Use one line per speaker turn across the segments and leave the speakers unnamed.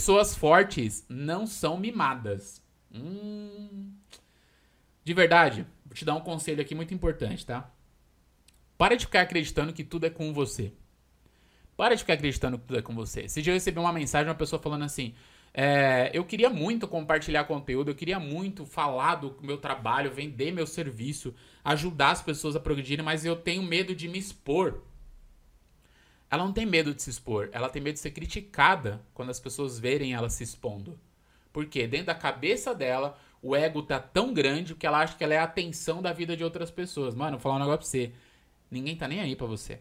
Pessoas fortes não são mimadas. Hum. De verdade, vou te dar um conselho aqui muito importante, tá? Para de ficar acreditando que tudo é com você. Para de ficar acreditando que tudo é com você. Se eu recebi uma mensagem de uma pessoa falando assim: é, eu queria muito compartilhar conteúdo, eu queria muito falar do meu trabalho, vender meu serviço, ajudar as pessoas a progredirem, mas eu tenho medo de me expor. Ela não tem medo de se expor, ela tem medo de ser criticada quando as pessoas verem ela se expondo. Porque dentro da cabeça dela, o ego tá tão grande que ela acha que ela é a atenção da vida de outras pessoas. Mano, vou falar um negócio pra você. Ninguém tá nem aí pra você.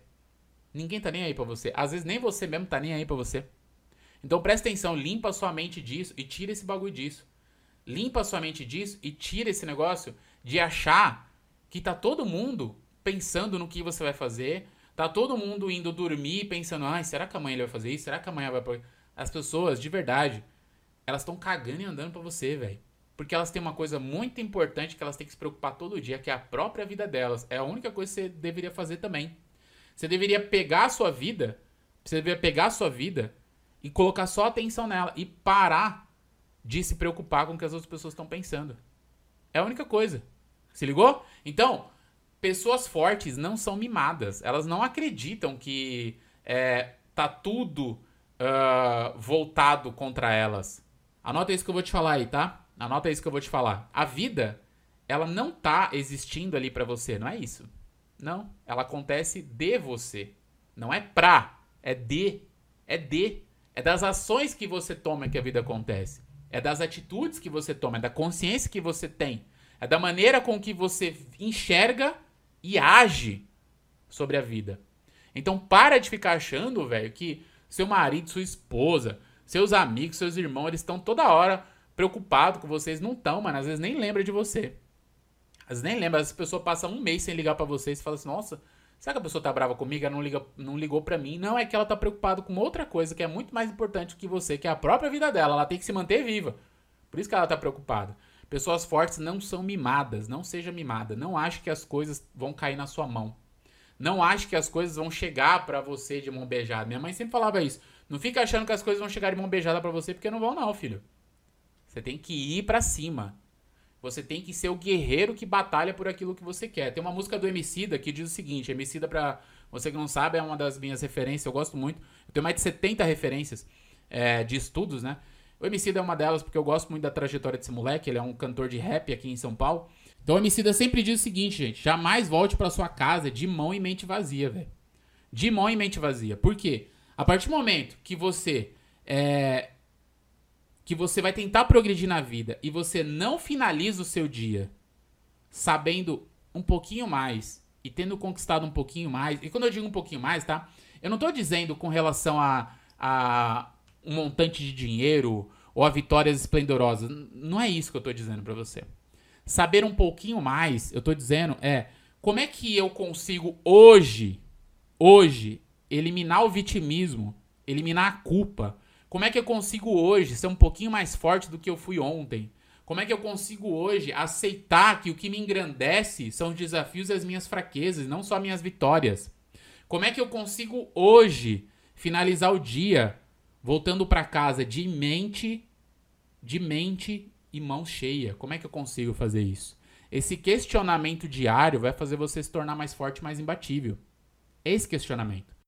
Ninguém tá nem aí pra você. Às vezes nem você mesmo tá nem aí pra você. Então presta atenção, limpa a sua mente disso e tira esse bagulho disso. Limpa a sua mente disso e tira esse negócio de achar que tá todo mundo pensando no que você vai fazer, tá todo mundo indo dormir pensando, ai, será que amanhã ele vai fazer isso? Será que amanhã vai As pessoas, de verdade, elas estão cagando e andando para você, velho. Porque elas têm uma coisa muito importante que elas têm que se preocupar todo dia, que é a própria vida delas. É a única coisa que você deveria fazer também. Você deveria pegar a sua vida, você deveria pegar a sua vida e colocar só atenção nela e parar de se preocupar com o que as outras pessoas estão pensando. É a única coisa. Se ligou? Então, pessoas fortes não são mimadas. Elas não acreditam que é, tá tudo uh, voltado contra elas. Anota isso que eu vou te falar aí, tá? Anota isso que eu vou te falar. A vida, ela não tá existindo ali para você, não é isso? Não, ela acontece de você. Não é pra, é de. É de. É das ações que você toma que a vida acontece. É das atitudes que você toma, é da consciência que você tem. É da maneira com que você enxerga e age sobre a vida. Então para de ficar achando, velho, que seu marido, sua esposa, seus amigos, seus irmãos, eles estão toda hora preocupados com vocês. Não estão, mano. Às vezes nem lembra de você. Às vezes nem lembra. Às vezes a pessoa passa um mês sem ligar para vocês e fala assim, nossa, Será que a pessoa tá brava comigo? Ela não, liga, não ligou para mim? Não, é que ela tá preocupada com outra coisa que é muito mais importante que você, que é a própria vida dela. Ela tem que se manter viva. Por isso que ela tá preocupada. Pessoas fortes não são mimadas. Não seja mimada. Não ache que as coisas vão cair na sua mão. Não ache que as coisas vão chegar para você de mão beijada. Minha mãe sempre falava isso. Não fica achando que as coisas vão chegar de mão beijada para você, porque não vão não, filho. Você tem que ir para cima. Você tem que ser o guerreiro que batalha por aquilo que você quer. Tem uma música do Emicida que diz o seguinte: Emicida, pra você que não sabe, é uma das minhas referências, eu gosto muito. Eu tenho mais de 70 referências é, de estudos, né? O Emicida é uma delas porque eu gosto muito da trajetória desse moleque, ele é um cantor de rap aqui em São Paulo. Então o Emicida sempre diz o seguinte, gente: jamais volte para sua casa de mão e mente vazia, velho. De mão e mente vazia. Por quê? A partir do momento que você é, que você vai tentar progredir na vida e você não finaliza o seu dia sabendo um pouquinho mais e tendo conquistado um pouquinho mais, e quando eu digo um pouquinho mais, tá? Eu não tô dizendo com relação a, a um montante de dinheiro ou a vitórias esplendorosas. Não é isso que eu tô dizendo para você. Saber um pouquinho mais, eu tô dizendo, é como é que eu consigo hoje, hoje, eliminar o vitimismo, eliminar a culpa, como é que eu consigo hoje ser um pouquinho mais forte do que eu fui ontem? Como é que eu consigo hoje aceitar que o que me engrandece são os desafios e as minhas fraquezas, não só minhas vitórias? Como é que eu consigo hoje finalizar o dia voltando para casa de mente, de mente e mão cheia? Como é que eu consigo fazer isso? Esse questionamento diário vai fazer você se tornar mais forte, mais imbatível. Esse questionamento.